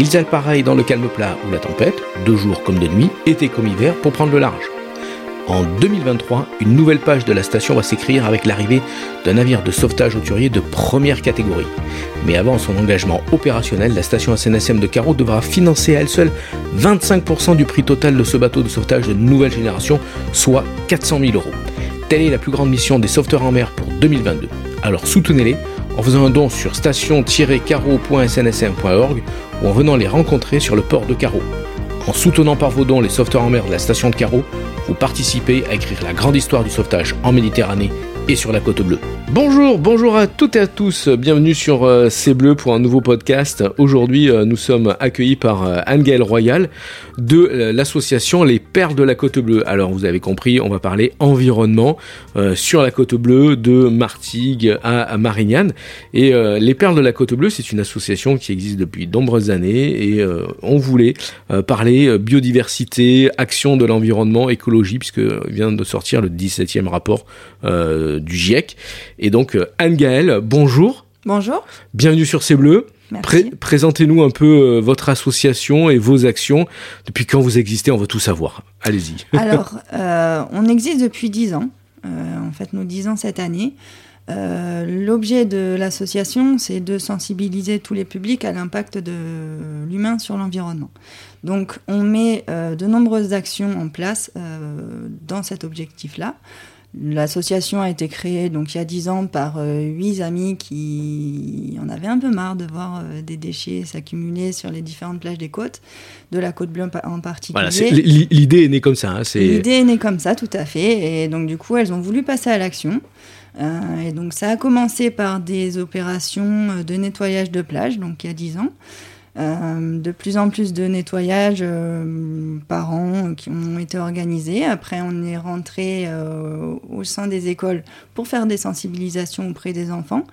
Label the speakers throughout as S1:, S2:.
S1: ils appareillent dans le calme plat ou la tempête, de jour comme de nuit, été comme hiver, pour prendre le large. En 2023, une nouvelle page de la station va s'écrire avec l'arrivée d'un navire de sauvetage hauturier de première catégorie. Mais avant son engagement opérationnel, la station SNSM de Carreau devra financer à elle seule 25% du prix total de ce bateau de sauvetage de nouvelle génération, soit 400 000 euros. Telle est la plus grande mission des sauveteurs en mer pour 2022. Alors soutenez-les en faisant un don sur station-carreau.snsm.org ou en venant les rencontrer sur le port de Carreau. En soutenant par vos dons les sauveteurs en mer de la station de Carreau, vous participez à écrire la grande histoire du sauvetage en Méditerranée et sur la côte bleue. Bonjour, bonjour à toutes et à tous, bienvenue sur euh, C'est Bleu pour un nouveau podcast. Aujourd'hui, euh, nous sommes accueillis par euh, Anne-Gaëlle Royal de l'association Les Perles de la Côte Bleue. Alors, vous avez compris, on va parler environnement sur la Côte Bleue, de Martigues à, Marignane. Et Les Perles de la Côte Bleue, c'est une association qui existe depuis de nombreuses années et on voulait parler biodiversité, action de l'environnement, écologie, puisque vient de sortir le 17e rapport du GIEC. Et donc, euh, Anne-Gaëlle, bonjour.
S2: Bonjour.
S1: Bienvenue sur C'est Bleu.
S2: Merci.
S1: Pré- Présentez-nous un peu euh, votre association et vos actions. Depuis quand vous existez, on veut tout savoir. Allez-y.
S2: Alors, euh, on existe depuis 10 ans. Euh, en fait, nous 10 ans cette année. L'objet de l'association, c'est de sensibiliser tous les publics à l'impact de l'humain sur l'environnement. Donc, on met de nombreuses actions en place dans cet objectif-là. L'association a été créée donc il y a 10 ans par euh, huit amis qui en avaient un peu marre de voir euh, des déchets s'accumuler sur les différentes plages des côtes, de la côte bleue en pa- en particulier.
S1: Voilà, l'idée est née comme ça. hein,
S2: L'idée est née comme ça, tout à fait. Et donc, du coup, elles ont voulu passer à l'action. Euh, et donc, ça a commencé par des opérations de nettoyage de plage, donc il y a 10 ans. Euh, de plus en plus de nettoyages euh, par an qui ont été organisés. Après, on est rentré euh, au sein des écoles pour faire des sensibilisations auprès des enfants.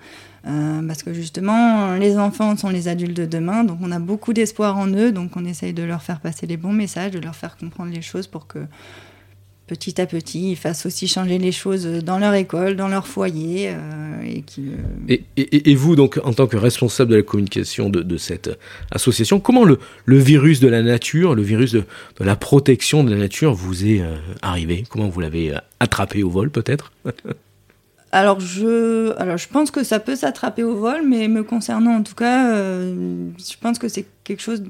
S2: Parce que justement, les enfants sont les adultes de demain, donc on a beaucoup d'espoir en eux, donc on essaye de leur faire passer les bons messages, de leur faire comprendre les choses pour que petit à petit, ils fassent aussi changer les choses dans leur école, dans leur foyer, euh, et qui, euh,
S1: Et, et- et vous, donc, en tant que responsable de la communication de, de cette association, comment le, le virus de la nature, le virus de, de la protection de la nature vous est euh, arrivé? Comment vous l'avez attrapé au vol, peut-être?
S2: Alors je, alors je pense que ça peut s'attraper au vol, mais me concernant en tout cas, je pense que c'est quelque chose.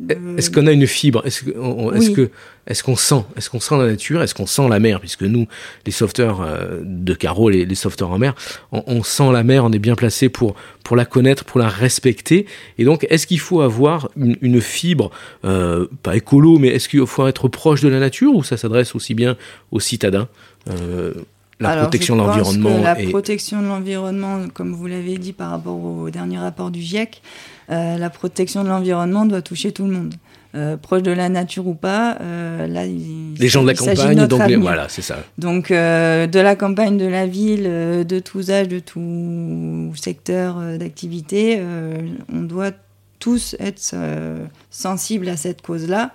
S2: De-
S1: Est-ce qu'on a une fibre? Est-ce que- on- est-ce
S2: Oui.
S1: que est-ce qu'on sent Est-ce qu'on sent la nature? Est-ce qu'on sent la mer? Puisque nous, les sauveteurs euh, de carreau, les, les sauveteurs en mer, on, on sent la mer, on est bien placé pour pour la connaître, pour la respecter. Et donc, est-ce qu'il faut avoir une, une fibre euh, pas écolo, mais est-ce qu'il faut être proche de la nature? Ou ça s'adresse aussi bien aux citadins Euh, La
S2: Alors,
S1: protection de l'environnement
S2: La
S1: et
S2: protection de l'environnement, comme vous l'avez dit par rapport au dernier rapport du GIEC, euh, la protection de l'environnement doit toucher tout le monde. Euh, proche de la nature ou pas, euh, là, il,
S1: les gens de la campagne, donc les- voilà, c'est ça.
S2: Donc, euh, de la campagne, de la ville, euh, de tous âges, de tout secteur euh, d'activité, euh, on doit tous être euh, sensibles à cette cause-là,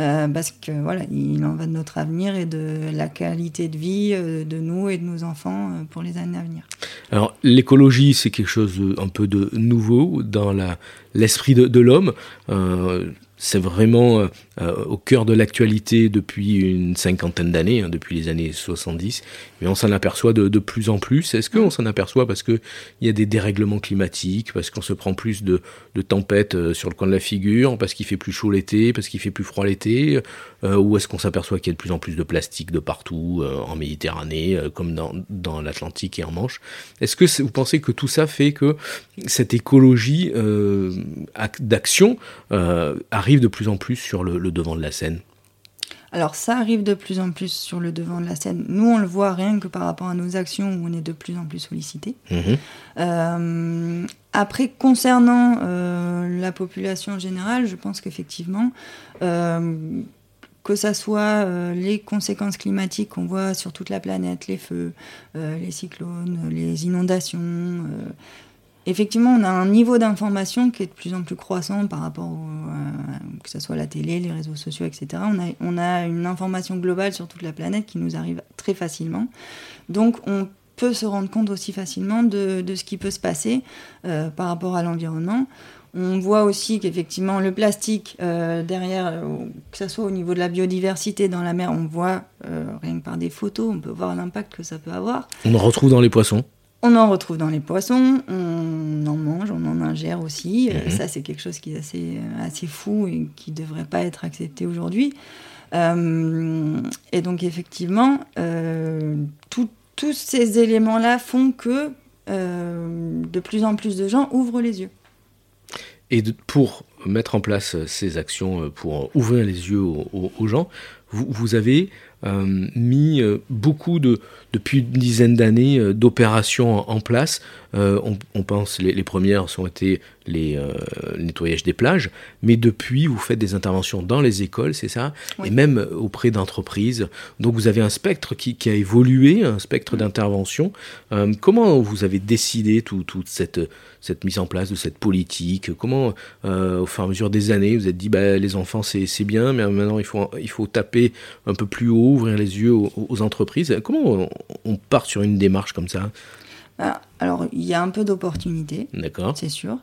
S2: euh, parce que voilà, il en va de notre avenir et de la qualité de vie euh, de nous et de nos enfants euh, pour les années à venir.
S1: Alors, l'écologie, c'est quelque chose de- un peu de nouveau dans l'esprit de, de l'homme. Euh, c'est vraiment euh, euh, au cœur de l'actualité depuis une cinquantaine d'années, hein, depuis les années 70. Mais on s'en aperçoit de, de plus en plus. Est-ce qu'on s'en aperçoit parce qu'il y a des dérèglements climatiques, parce qu'on se prend plus de, de tempêtes euh, sur le coin de la figure, parce qu'il fait plus chaud l'été, parce qu'il fait plus froid l'été euh, Ou est-ce qu'on s'aperçoit qu'il y a de plus en plus de plastique de partout, euh, en Méditerranée, comme dans, dans l'Atlantique et en Manche? Est-ce que vous pensez que tout ça fait que cette écologie ac- d'action euh, arrive de plus en plus sur le, le devant de la scène
S2: Alors ça arrive de plus en plus sur le devant de la scène. Nous, on le voit rien que par rapport à nos actions où on est de plus en plus sollicité.
S1: Mhm.
S2: Euh, après, concernant la population générale, je pense qu'effectivement, que ça soit les conséquences climatiques qu'on voit sur toute la planète, les feux, les cyclones, les inondations, effectivement, on a un niveau d'information qui est de plus en plus croissant par rapport à, que ce soit la télé, les réseaux sociaux, etc. On a, une information globale sur toute la planète qui nous arrive très facilement. Donc, on peut se rendre compte aussi facilement de, de ce qui peut se passer euh, par rapport à l'environnement. On voit aussi qu'effectivement le plastique euh, derrière, euh, que ce soit au niveau de la biodiversité dans la mer, on voit rien que par des photos, on peut voir l'impact que ça peut avoir.
S1: On en retrouve dans les poissons.
S2: On en retrouve dans les poissons, on en mange, on en ingère aussi. Euh, mhm. ça, c'est quelque chose qui est assez, euh, assez fou et qui ne devrait pas être accepté aujourd'hui. Euh, et donc, effectivement, tous ces éléments-là font que de plus en plus de gens ouvrent les yeux.
S1: Et pour mettre en place ces actions, pour ouvrir les yeux aux, gens, vous, vous avez mis beaucoup de, depuis une dizaine d'années euh, d'opérations en, place. Euh, on, pense les, les premières ont été les euh, nettoyages des plages, mais depuis vous faites des interventions dans les écoles, c'est ça, et même auprès d'entreprises. Donc vous avez un spectre qui, a évolué, un spectre d'intervention. comment vous avez décidé toute cette cette mise en place de cette politique? Comment, au fur et à mesure des années, vous êtes dit, bah, les enfants, c'est bien, mais maintenant, il faut, il faut taper un peu plus haut, ouvrir les yeux aux, entreprises. Comment on part sur une démarche comme ça?
S2: Bah, alors, il y a un peu d'opportunité.
S1: D'accord.
S2: C'est sûr.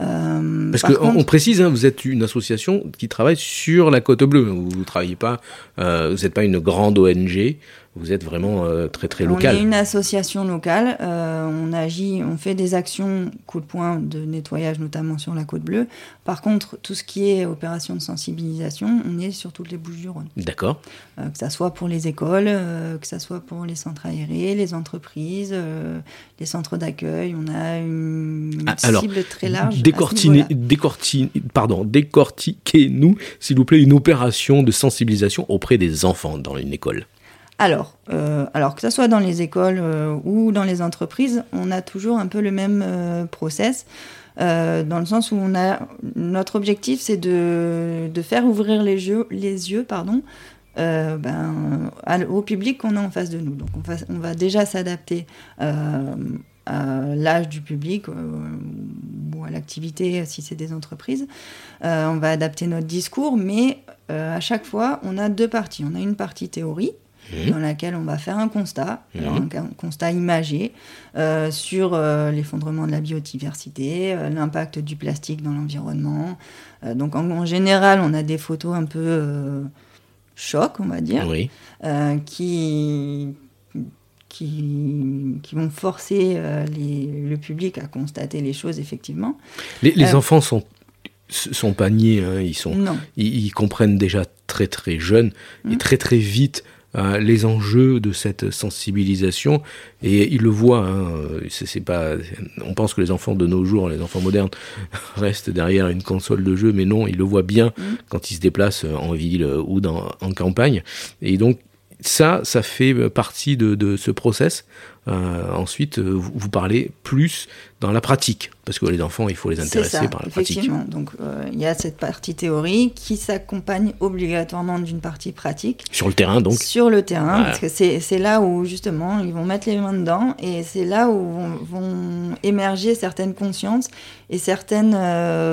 S1: Euh, Parce qu'on on précise, hein, vous êtes une association qui travaille sur la côte bleue. Vous ne travaillez pas, euh, vous n'êtes pas une grande ONG. Vous êtes vraiment euh, très très local.
S2: On est une association locale. On agit, on fait des actions coup de poing de nettoyage, notamment sur la côte bleue. Par contre, tout ce qui est opération de sensibilisation, on est sur toutes les Bouches du Rhône.
S1: D'accord.
S2: Que ça soit pour les écoles, que ça soit pour les centres aériés, les entreprises, les centres d'accueil. On a une, ah, cible très large.
S1: pardon, décortiquez-nous, s'il vous plaît, une opération de sensibilisation auprès des enfants dans une école.
S2: Alors, euh, alors que ce soit dans les écoles euh, ou dans les entreprises, on a toujours un peu le même euh, process, dans le sens où on a notre objectif, c'est de, faire ouvrir les yeux, les yeux pardon, ben, au public qu'on a en face de nous. Donc, on va, déjà s'adapter à l'âge du public ou à l'activité si c'est des entreprises. on va adapter notre discours, mais à chaque fois, on a deux parties. On a une partie théorie Mmh. dans laquelle on va faire un constat, mmh. un, constat imagé euh, sur euh, l'effondrement de la biodiversité, euh, l'impact du plastique dans l'environnement. donc en, général, on a des photos un peu choc, on va dire, qui, qui, qui, vont forcer le public à constater les choses effectivement.
S1: Les, enfants sont sont pas niais, hein, ils, sont, ils, comprennent déjà très très jeunes et mmh. très très vite euh, les enjeux de cette sensibilisation et ils le voient. Hein, c'est pas, on pense que les enfants de nos jours, les enfants modernes, restent derrière une console de jeu, mais non, ils le voient bien mmh. quand ils se déplacent en ville ou dans, en campagne. Et donc ça, ça fait partie de, de ce process euh, ensuite, euh, vous, parlez plus dans la pratique, parce que les enfants, il faut les intéresser par la pratique.
S2: Donc, euh, il y a cette partie théorie qui s'accompagne obligatoirement d'une partie pratique.
S1: Sur le terrain, donc
S2: Sur le terrain, parce que c'est là où, justement, ils vont mettre les mains dedans, et c'est là où vont, émerger certaines consciences et certaines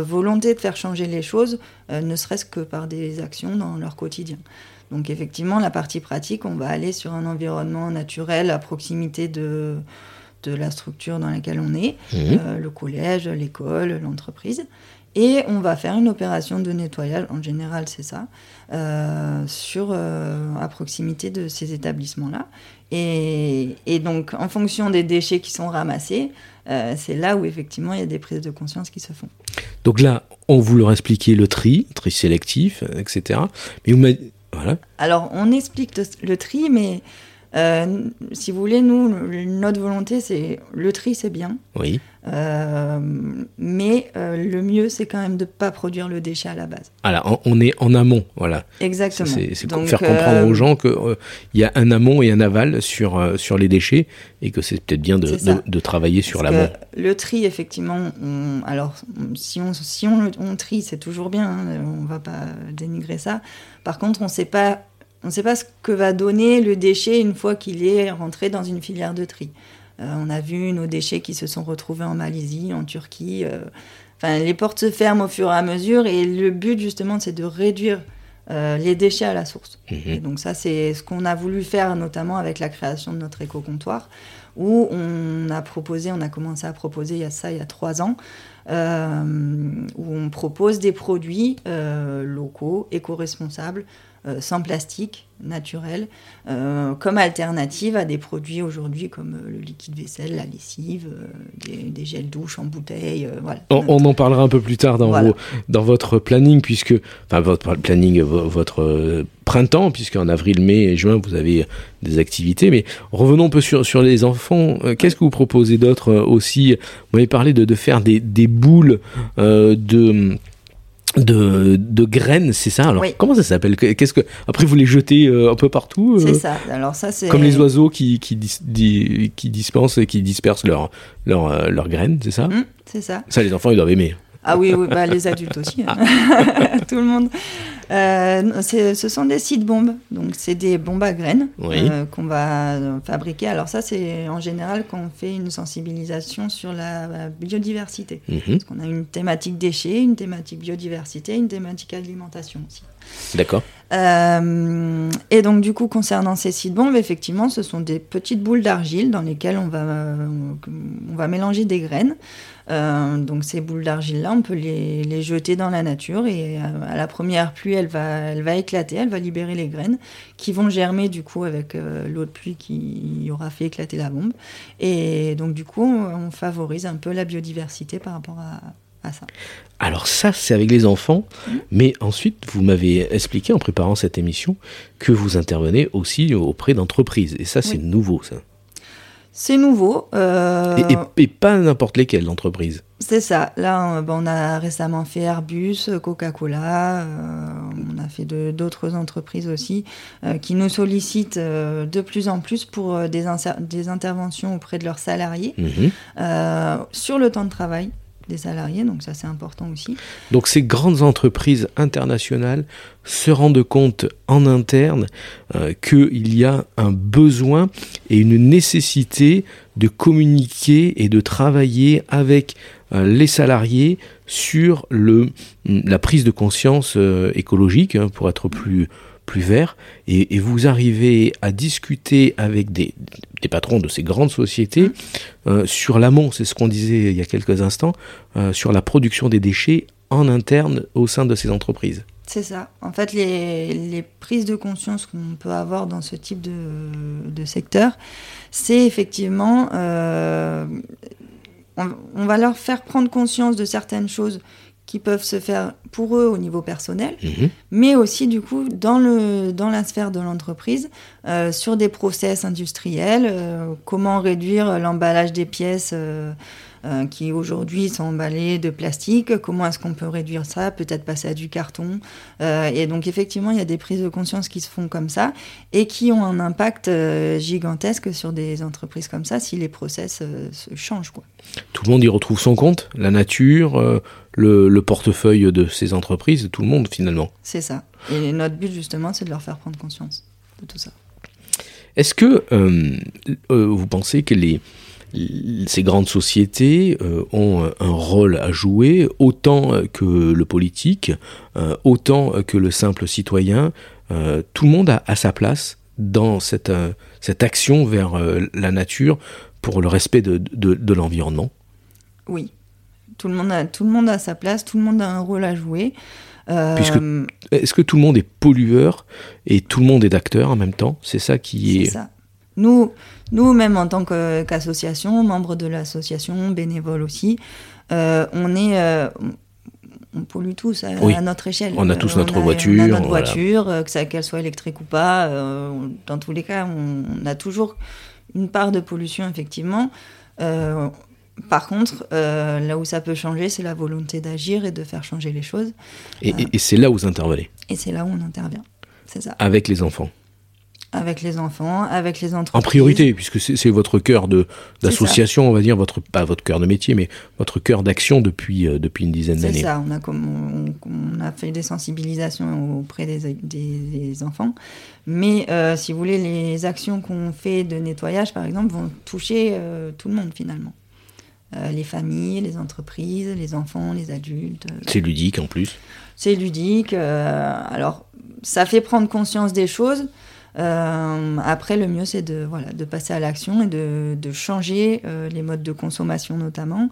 S2: volontés de faire changer les choses, ne serait-ce que par des actions dans leur quotidien. Donc effectivement, la partie pratique, on va aller sur un environnement naturel à proximité de, de la structure dans laquelle on est, mmh. euh, le collège, l'école, l'entreprise. Et on va faire une opération de nettoyage, en général c'est ça, euh, sur, euh, à proximité de ces établissements-là. Et, et, donc en fonction des déchets qui sont ramassés, c'est là où effectivement il y a des prises de conscience qui se font.
S1: Donc là, on vous leur expliquait le tri, tri sélectif, etc. Mais vous
S2: alors, on explique le tri, mais Euh, si vous voulez, nous, notre volonté, c'est le tri, c'est bien.
S1: Oui.
S2: Euh, mais euh, le mieux, c'est quand même de ne pas produire le déchet à la base.
S1: Alors, on est en amont, voilà.
S2: Exactement.
S1: C'est faire comprendre aux gens qu'il il y a un amont et un aval sur, sur les déchets et que c'est peut-être bien de, de, travailler sur l'amont.
S2: Le tri, effectivement, alors si on, si on, on trie, c'est toujours bien, hein, on ne va pas dénigrer ça. Par contre, on ne sait pas on ne sait pas ce que va donner le déchet une fois qu'il est rentré dans une filière de tri. Euh, on a vu nos déchets qui se sont retrouvés en Malaisie, en Turquie. Euh, enfin, les portes se ferment au fur et à mesure et le but justement c'est de réduire euh, les déchets à la source. Mhm. donc ça c'est ce qu'on a voulu faire notamment avec la création de notre éco-comptoir où on a proposé, on a commencé à proposer il y a ça il y a trois ans, où on propose des produits locaux, éco-responsables, euh, sans plastique, naturel, euh, comme alternative à des produits aujourd'hui comme euh, le liquide vaisselle, la lessive, des, gels douche en bouteille. voilà.
S1: on, en parlera un peu plus tard dans, dans votre planning, puisque, enfin votre planning, votre printemps, puisqu'en avril, mai et juin, vous avez des activités. Mais revenons un peu sur, sur les enfants. Qu'est-ce que vous proposez d'autre aussi? Vous m'avez parlé de, de, faire des, des boules de de, de graines, c'est ça? Alors comment ça s'appelle? Qu'est-ce que après vous les jetez euh, un peu partout
S2: euh? C'est ça. Alors ça c'est
S1: comme les oiseaux qui qui, qui dispensent et qui dispersent leurs leur, euh, leurs graines, c'est ça?
S2: Mmh, C'est ça.
S1: Ça les enfants ils doivent aimer.
S2: Ah oui, oui bah, les adultes aussi, hein. tout le monde. Euh, ce sont des seed bombes, donc c'est des bombes à graines euh, qu'on va fabriquer. Alors ça, c'est en général quand on fait une sensibilisation sur la biodiversité. Mhm. Parce qu'on a une thématique déchets, une thématique biodiversité, une thématique alimentation aussi.
S1: D'accord.
S2: Euh, et donc du coup, concernant ces seed bombes, effectivement, ce sont des petites boules d'argile dans lesquelles on va, on va mélanger des graines. Euh, donc ces boules d'argile-là, on peut les, les, jeter dans la nature et euh, à la première pluie, elle va, elle va éclater, elle va libérer les graines qui vont germer du coup avec l'eau de pluie qui aura fait éclater la bombe. Et donc du coup, on, favorise un peu la biodiversité par rapport à, à ça.
S1: Alors ça, c'est avec les enfants, mmh. mais ensuite, vous m'avez expliqué en préparant cette émission que vous intervenez aussi auprès d'entreprises. Et ça, c'est nouveau, ça.
S2: C'est nouveau. Euh,
S1: et, pas n'importe lesquelles entreprises.
S2: C'est ça. Là, on a récemment fait Airbus, Coca-Cola, euh, on a fait d'autres entreprises aussi euh, qui nous sollicitent de plus en plus pour des, des, interventions auprès de leurs salariés mhm. sur le temps de travail des salariés, donc ça c'est important aussi.
S1: Donc ces grandes entreprises internationales se rendent compte en interne euh, qu'il y a un besoin et une nécessité de communiquer et de travailler avec euh, les salariés sur le, la prise de conscience euh, écologique, hein, pour être plus plus vert, et, vous arrivez à discuter avec des, patrons de ces grandes sociétés mmh. euh, sur l'amont, c'est ce qu'on disait il y a quelques instants, euh, sur la production des déchets en interne au sein de ces entreprises.
S2: C'est ça. En fait, les, prises de conscience qu'on peut avoir dans ce type de, secteur, c'est effectivement, euh, on, va leur faire prendre conscience de certaines choses qui peuvent se faire pour eux au niveau personnel, mhm. mais aussi du coup dans, le, dans la sphère de l'entreprise, euh, sur des process industriels, euh, comment réduire l'emballage des pièces euh, qui aujourd'hui sont emballés de plastique. Comment est-ce qu'on peut réduire ça Peut-être passer à du carton. Et donc effectivement, il y a des prises de conscience qui se font comme ça et qui ont un impact gigantesque sur des entreprises comme ça si les process se changent. Quoi.
S1: Tout le monde y retrouve son compte, la nature, le, le, portefeuille de ces entreprises, tout le monde finalement.
S2: C'est ça. Et notre but justement, c'est de leur faire prendre conscience de tout ça.
S1: Est-ce que vous pensez que les, ces grandes sociétés euh, ont un rôle à jouer autant que le politique, euh, autant que le simple citoyen. Euh, tout le monde a, sa place dans cette, cette action vers la nature pour le respect de, de, l'environnement?
S2: Oui, tout le, monde a, tout le monde a sa place, tout le monde a un rôle à jouer.
S1: est-ce que tout le monde est pollueur et tout le monde est acteur en même temps? C'est ça qui est.
S2: Ça. Nous, nous, même en tant qu'association, membres de l'association, bénévoles aussi, euh, on, est, euh, on pollue tous à,
S1: Oui.
S2: à notre échelle.
S1: On a tous
S2: Euh,
S1: notre
S2: a-
S1: voiture,
S2: On a notre
S1: voilà.
S2: voiture, euh, qu'elle soit électrique ou pas. euh, dans tous les cas, on, on a toujours une part de pollution, effectivement. Par contre, euh, là où ça peut changer, c'est la volonté d'agir et de faire changer les choses.
S1: Et, et- et c'est là où vous intervenez,
S2: Et c'est là où on intervient. C'est ça.
S1: avec les enfants.
S2: Avec les enfants, avec les entreprises.
S1: En priorité, puisque c'est c'est votre cœur
S2: C'est
S1: d'association, on va dire, votre, pas votre cœur de métier, mais votre cœur d'action depuis, euh, depuis une dizaine
S2: C'est
S1: d'années.
S2: ça, on a, comme, on, on a fait des sensibilisations auprès des, des- des enfants. Mais euh, si vous voulez, les actions qu'on fait de nettoyage, par exemple, vont toucher euh, tout le monde finalement. Euh, les familles, les entreprises, les enfants, les adultes. euh,
S1: C'est ludique en plus.
S2: c'est ludique. euh, alors, ça fait prendre conscience des choses. Euh, après, le mieux, c'est de, voilà, de passer à l'action et de, de changer les modes de consommation notamment,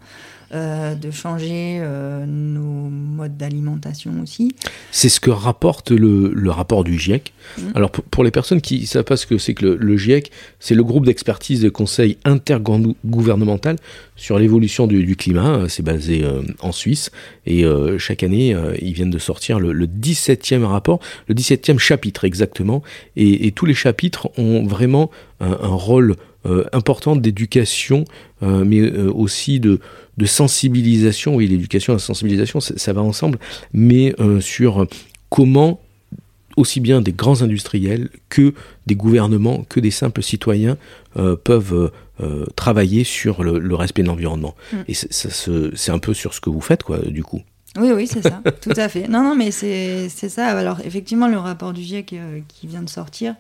S2: euh, de changer euh, nos modes d'alimentation aussi.
S1: C'est ce que rapporte le, le rapport du GIEC.
S2: Mhm.
S1: Alors pour, pour les personnes qui ne savent pas ce que c'est que le, le GIEC, c'est le groupe d'expertise de conseil intergouvernemental sur l'évolution du, du climat. Euh, C'est basé euh, en Suisse et chaque année, ils viennent de sortir le, le 17e rapport, le 17e chapitre exactement. Et, et tous les chapitres ont vraiment un, un rôle euh, important d'éducation, euh, mais euh, aussi de, de sensibilisation. Oui, l'éducation et la sensibilisation, ça, ça va ensemble, mais euh, sur comment aussi bien des grands industriels que des gouvernements, que des simples citoyens euh, peuvent euh, travailler sur le, le respect de l'environnement.
S2: Mm.
S1: Et c'est- un peu sur ce que vous faites, quoi, du coup.
S2: Oui, oui, c'est ça, tout à fait. Non, non, mais c'est ça. Alors, effectivement, le rapport du GIEC qui vient de sortir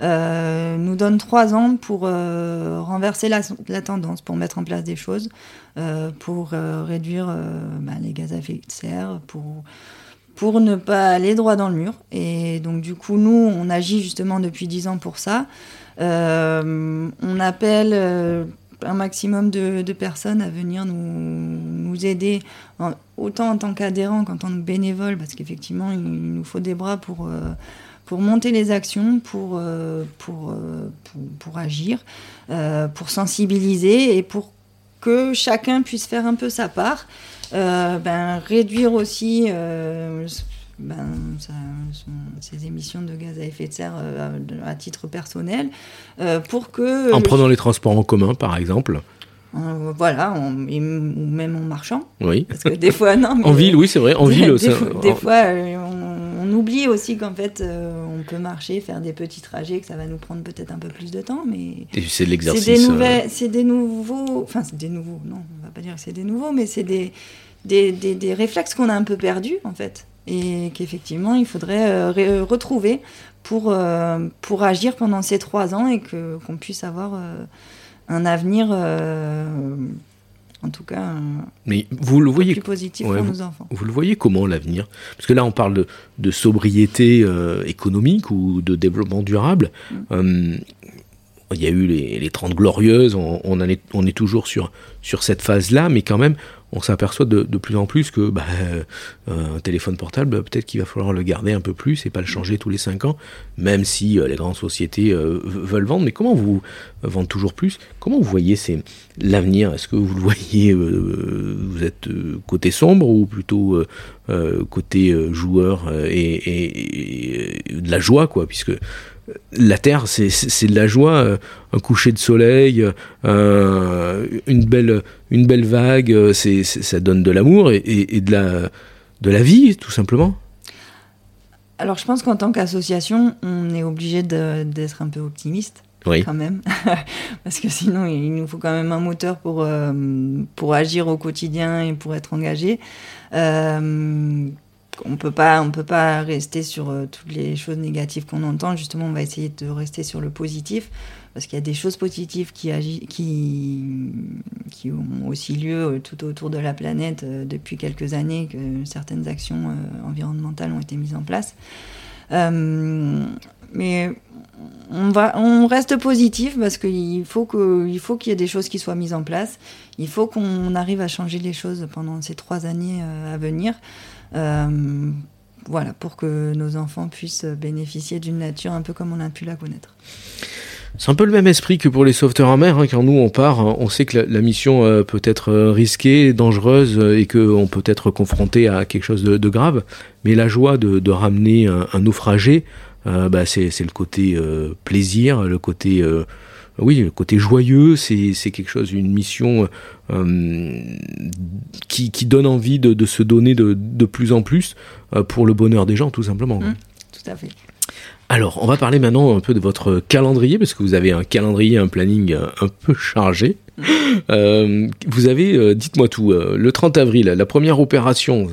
S2: euh, nous donne trois ans pour euh, renverser la, tendance, pour mettre en place des choses, euh, pour réduire bah, les gaz à effet de serre, pour, pour ne pas aller droit dans le mur. Et donc, du coup, nous, on agit justement depuis dix ans pour ça. On appelle un maximum de, personnes à venir nous, aider autant en tant qu'adhérent qu'en tant que bénévole, parce qu'effectivement, il, nous faut des bras pour, pour monter les actions, pour, euh, pour, euh, pour, pour agir, euh, pour sensibiliser et pour que chacun puisse faire un peu sa part. Euh, ben, réduire aussi euh, ben, son- ses émissions de gaz à effet de serre euh, à, titre personnel, pour que...
S1: En prenant les transports en commun, par exemple.
S2: voilà, et ou même en marchant.
S1: Oui.
S2: Parce que des fois, non. mais-
S1: En ville, oui, c'est vrai. En
S2: des,
S1: ville,
S2: des
S1: ça-
S2: des fois, oublie aussi qu'en fait, euh, on peut marcher, faire des petits trajets, que ça va nous prendre peut-être un peu plus de temps, mais
S1: c'est de
S2: c'est
S1: l'exercice.
S2: des
S1: euh,
S2: c'est des nouveaux, enfin c'est des nouveaux, non, on va pas dire que c'est des nouveaux, mais c'est des, des, des, des réflexes qu'on a un peu perdus en fait, et qu'effectivement il faudrait euh, retrouver pour, pour agir pendant ces trois ans et que qu'on puisse avoir un avenir, en tout cas,
S1: Mais vous le voyez
S2: plus positif
S1: ouais,
S2: pour nos enfants.
S1: Vous le voyez comment l'avenir? Parce que là, on parle de, de sobriété euh, économique ou de développement durable.
S2: Mm.
S1: Euh, il y a eu les, les 30 glorieuses, on, on, en est, on est toujours sur, sur cette phase-là, mais quand même, on s'aperçoit de, de plus en plus que bah, euh, un téléphone portable, bah, peut-être qu'il va falloir le garder un peu plus et pas le changer tous les 5 ans, même si euh, les grandes sociétés euh, veulent vendre. Mais comment vous euh, vendez toujours plus? Comment vous voyez l'avenir? Est-ce que vous le voyez, euh, vous êtes euh, côté sombre ou plutôt côté joueur et, et- et de la joie, quoi? Puisque la Terre, c'est- de la joie, euh, un coucher de soleil, euh, une, belle, une belle vague, euh, c'est ça donne de l'amour et, et- et de, la, de la vie, tout simplement.
S2: Alors je pense qu'en tant qu'association, on est obligé d'être un peu optimiste.
S1: Oui.
S2: quand même. Parce que sinon, il nous faut quand même un moteur pour, euh, pour agir au quotidien et pour être engagé. Euh, on peut pas, on peut pas rester sur euh, toutes les choses négatives qu'on entend. Justement, on va essayer de rester sur le positif. Parce qu'il y a des choses positives qui, qui, ont aussi lieu euh, tout autour de la planète euh, depuis quelques années, que certaines actions environnementales ont été mises en place. Mais on, va, on reste positif parce qu'il faut que- il faut qu'il y ait des choses qui soient mises en place. Il faut qu'on arrive à changer les choses pendant ces trois années à venir. Euh, voilà, pour que nos enfants puissent bénéficier d'une nature un peu comme on a pu la connaître.
S1: C'est un peu le même esprit que pour les sauveteurs en mer. Hein, quand nous on part, hein, on sait que la, mission euh, peut être euh, risquée, dangereuse et qu'on peut être confronté à quelque chose de, grave. Mais la joie de, ramener un, naufragé, bah, c'est le côté plaisir, le côté oui, le côté joyeux, c'est quelque chose, une mission qui, qui, donne envie de, de se donner de, de, plus en plus pour le bonheur des gens, tout simplement.
S2: Mmh, tout à fait.
S1: Alors, on va parler maintenant un peu de votre calendrier, parce que vous avez un calendrier, un planning euh, un peu chargé. Euh, vous avez, euh, dites-moi tout, le 30 avril, la première opération.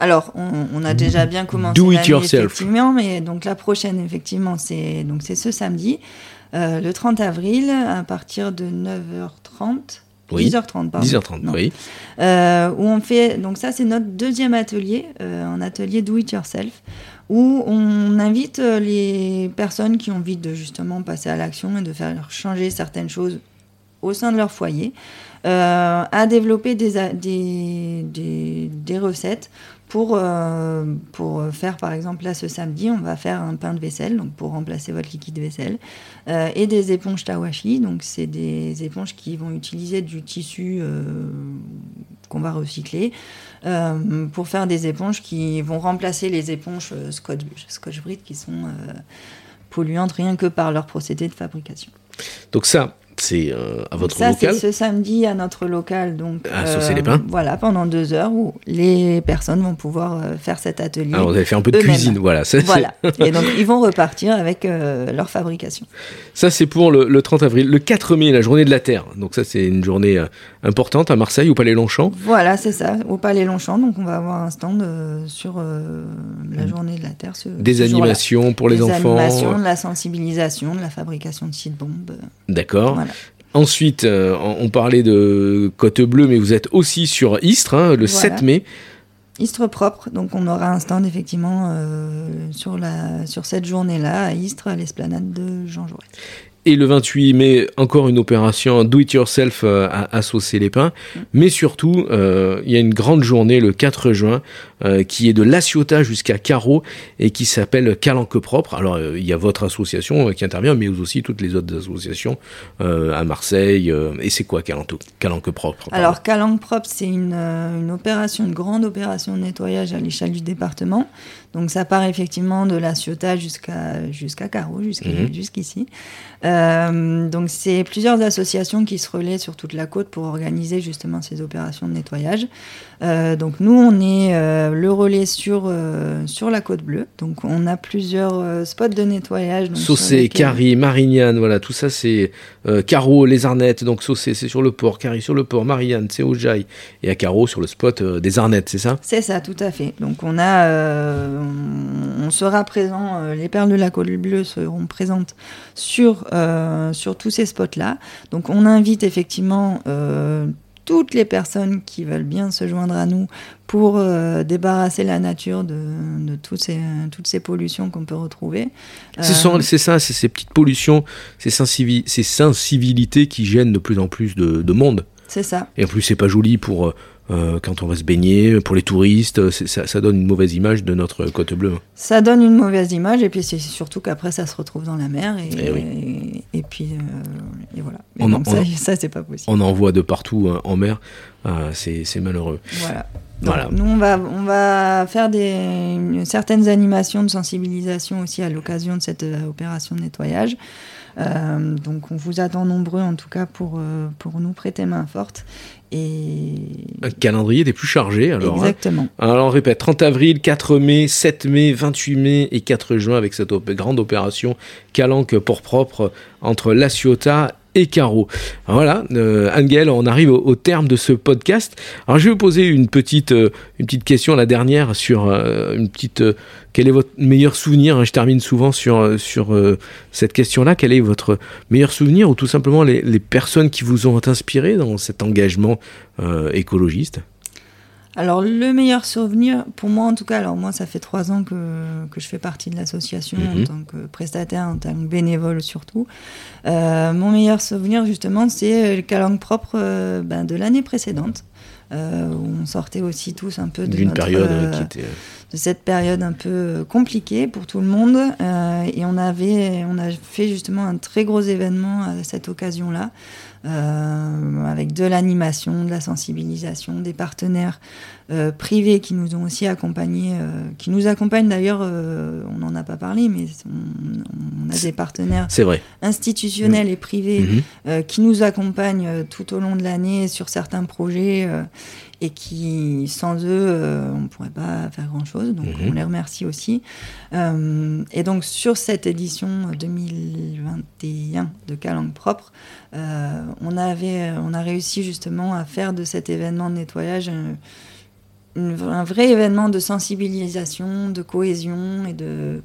S2: Alors, on, a déjà bien commencé.
S1: Do it yourself.
S2: Effectivement, mais donc la prochaine, effectivement, c'est donc c'est ce samedi, le 30 avril, à partir de 9h30. 10h30, pardon.
S1: 10h30, oui.
S2: où on fait, donc ça c'est notre deuxième atelier, un atelier do it yourself, où on invite euh, les personnes qui ont envie de justement passer à l'action et de faire changer certaines choses au sein de leur foyer, euh, à développer des, des, des, recettes pour, euh, pour faire, par exemple, là ce samedi, on va faire un pain de vaisselle, donc pour remplacer votre liquide vaisselle, et des éponges Tawashi, donc c'est des éponges qui vont utiliser du tissu qu'on va recycler. Euh, pour faire des éponges qui vont remplacer les éponges euh, Scotch, Scotch Brite qui sont euh, polluantes rien que par leur procédé de fabrication.
S1: Donc ça, c'est euh, à votre
S2: ça,
S1: local.
S2: Ça, c'est ce samedi à notre local. Donc,
S1: à euh, les Pins.
S2: Voilà, pendant deux heures où les personnes vont pouvoir euh, faire cet atelier.
S1: Alors, vous avez fait un peu de cuisine, voilà.
S2: voilà. Et donc, ils vont repartir avec leur fabrication.
S1: Ça, c'est pour le, 30 avril. Le 4 mai, la journée de la Terre. Donc, ça, c'est une journée importante à Marseille, au Palais Longchamp.
S2: Voilà, c'est ça, au Palais Longchamp. Donc, on va avoir un stand sur la journée de la Terre.
S1: Des animations pour les enfants.
S2: Des animations, de la sensibilisation, de la fabrication de sites bombes.
S1: D'accord. Ensuite, euh, on parlait de Côte Bleue, mais vous êtes aussi sur Istres, hein, le 7 mai.
S2: Istres propre, donc on aura un stand effectivement euh, sur, la, sur cette journée-là à Istres, à l'esplanade de Jean Jaurès.
S1: Et le 28 mai, encore une opération do it yourself euh, à, saucer les pins. Mm. Mais surtout, euh, il y a une grande journée le 4 juin euh, qui est de La jusqu'à Carreau et qui s'appelle Calanque Propre. Alors, il y a votre association qui intervient, mais aussi toutes les autres associations à Marseille. et c'est quoi Calanque, Calanque Propre
S2: Alors, Calanque Propre, c'est une, une opération, une grande opération de nettoyage à l'échelle du département. Donc ça part effectivement de la Ciotat jusqu'à jusqu'à Carreau, mhm. jusqu'ici. Euh, donc c'est plusieurs associations qui se relaient sur toute la côte pour organiser justement ces opérations de nettoyage. Euh, donc nous on est euh, le relais sur sur la côte bleue. Donc on a plusieurs spots de nettoyage.
S1: Saucé, Carrie, Marignane, voilà tout ça c'est Carreau, les Arnettes. Donc Saucé c'est sur le port, Carrie sur le port, Marignane c'est au et à Carreau sur le spot des Arnettes, c'est ça?
S2: C'est ça, tout à fait. Donc on a on, sera présent, euh, les perles de la côte bleue seront présentes sur, euh, sur tous ces spots-là. Donc on invite effectivement euh, toutes les personnes qui veulent bien se joindre à nous pour débarrasser la nature de, de toutes, ces, toutes ces pollutions qu'on peut retrouver.
S1: C'est ça, c'est ces petites pollutions, ces, ces sensibilités qui gênent de plus en plus de, de monde.
S2: C'est ça.
S1: Et en plus, c'est pas joli pour euh, quand on va se baigner, pour les touristes, ça, donne une mauvaise image de notre côte bleue.
S2: Ça donne une mauvaise image, et puis c'est surtout qu'après ça se retrouve dans la mer, et,
S1: eh
S2: et, puis euh, et voilà. on, ça, c'est pas possible.
S1: On en voit de partout hein, en mer, euh, c'est malheureux.
S2: Voilà. voilà. Nous, on va, on va faire des, certaines animations de sensibilisation aussi à l'occasion de cette opération de nettoyage. Euh, donc on vous attend nombreux en tout cas pour, euh, pour nous prêter main forte. Et...
S1: Un calendrier des plus chargés alors.
S2: Hein. Exactement.
S1: Alors on répète 30 avril, 4 mai, 7 mai, 28 mai et 4 juin avec cette grande opération Calanque pour propre entre La Ciotat et Caro. Voilà, euh, Angel, on arrive au, terme de ce podcast. Alors je vais vous poser une petite, euh, une petite question, la dernière, sur euh, une petite... quel est votre meilleur souvenir hein, Je termine souvent sur, sur cette question-là. Quel est votre meilleur souvenir ou tout simplement les personnes qui vous ont inspiré dans cet engagement écologiste?
S2: Alors, le meilleur souvenir, pour moi en tout cas, alors moi, ça fait trois ans que, que je fais partie de l'association en mhm. tant que prestataire, en tant que bénévole surtout. Euh, mon meilleur souvenir, justement, c'est le calanque propre euh, ben, de l'année précédente. où on sortait aussi tous un peu de
S1: D'une
S2: notre,
S1: période
S2: euh,
S1: qui était.
S2: de cette période un peu compliquée pour tout le monde. Euh, et on, avait, on a fait justement un très gros événement à cette occasion-là, euh, avec de l'animation, de la sensibilisation, des partenaires euh, privés qui nous ont aussi accompagnés, euh, qui nous accompagnent d'ailleurs, euh, on n'en a pas parlé, mais on, on a des partenaires
S1: C'est vrai.
S2: institutionnels et privés
S1: Mhm.
S2: euh, qui nous accompagnent euh, tout au long de l'année sur certains projets euh, et qui, sans eux, euh, on ne pourrait pas faire grand-chose. Donc,
S1: Mhm.
S2: on les remercie aussi. Euh, et donc, sur cette édition 2021 de Calangue Propre, euh, on, avait, on a réussi justement à faire de cet événement de nettoyage euh, un vrai événement de sensibilisation, de cohésion et de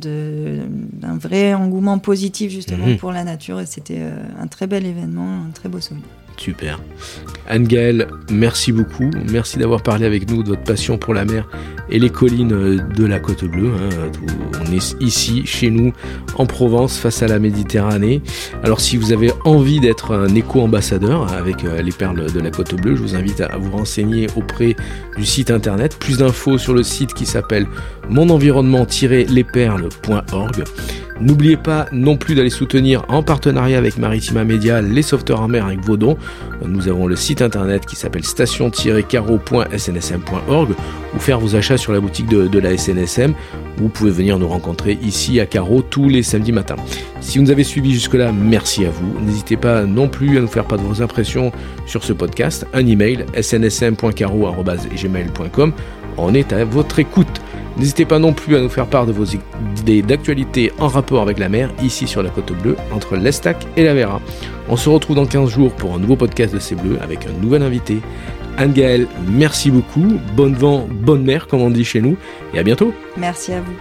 S2: d'un vrai engouement positif justement
S1: Mhm.
S2: pour la nature et c'était euh, un très bel événement, un très beau souvenir.
S1: Super. Anne-Gaëlle, merci beaucoup. Merci d'avoir parlé avec nous de votre passion pour la mer et les collines de la Côte Bleue. hein. On est ici, chez nous, en Provence, face à la Méditerranée. Alors si vous avez envie d'être un éco-ambassadeur avec euh, les perles de la Côte Bleue, je vous invite à vous renseigner auprès du site internet. Plus d'infos sur le site qui s'appelle monenvironnement-lesperles.org. N'oubliez pas non plus d'aller soutenir en partenariat avec Maritima Media les sauveteurs en mer avec vos dons. Nous avons le site internet qui s'appelle station-caro.snsm.org ou faire vos achats sur la boutique de, la SNSM. Vous pouvez venir nous rencontrer ici à Caro tous les samedis matins. Si vous nous avez suivis jusque-là, merci à vous. N'hésitez pas non plus à nous faire part de vos impressions sur ce podcast. Un email snsm.caro.gmail.com On est à votre écoute. N'hésitez pas non plus à nous faire part de vos idées d'actualité en rapport avec la mer, ici sur la Côte Bleue, entre l'Estac et la Vera. On se retrouve dans 15 jours pour un nouveau podcast de C'est Bleu avec un nouvel invité. Anne-Gaëlle, merci beaucoup. Bonne vent, bonne mer, comme on dit chez nous, et à bientôt.
S2: Merci à vous.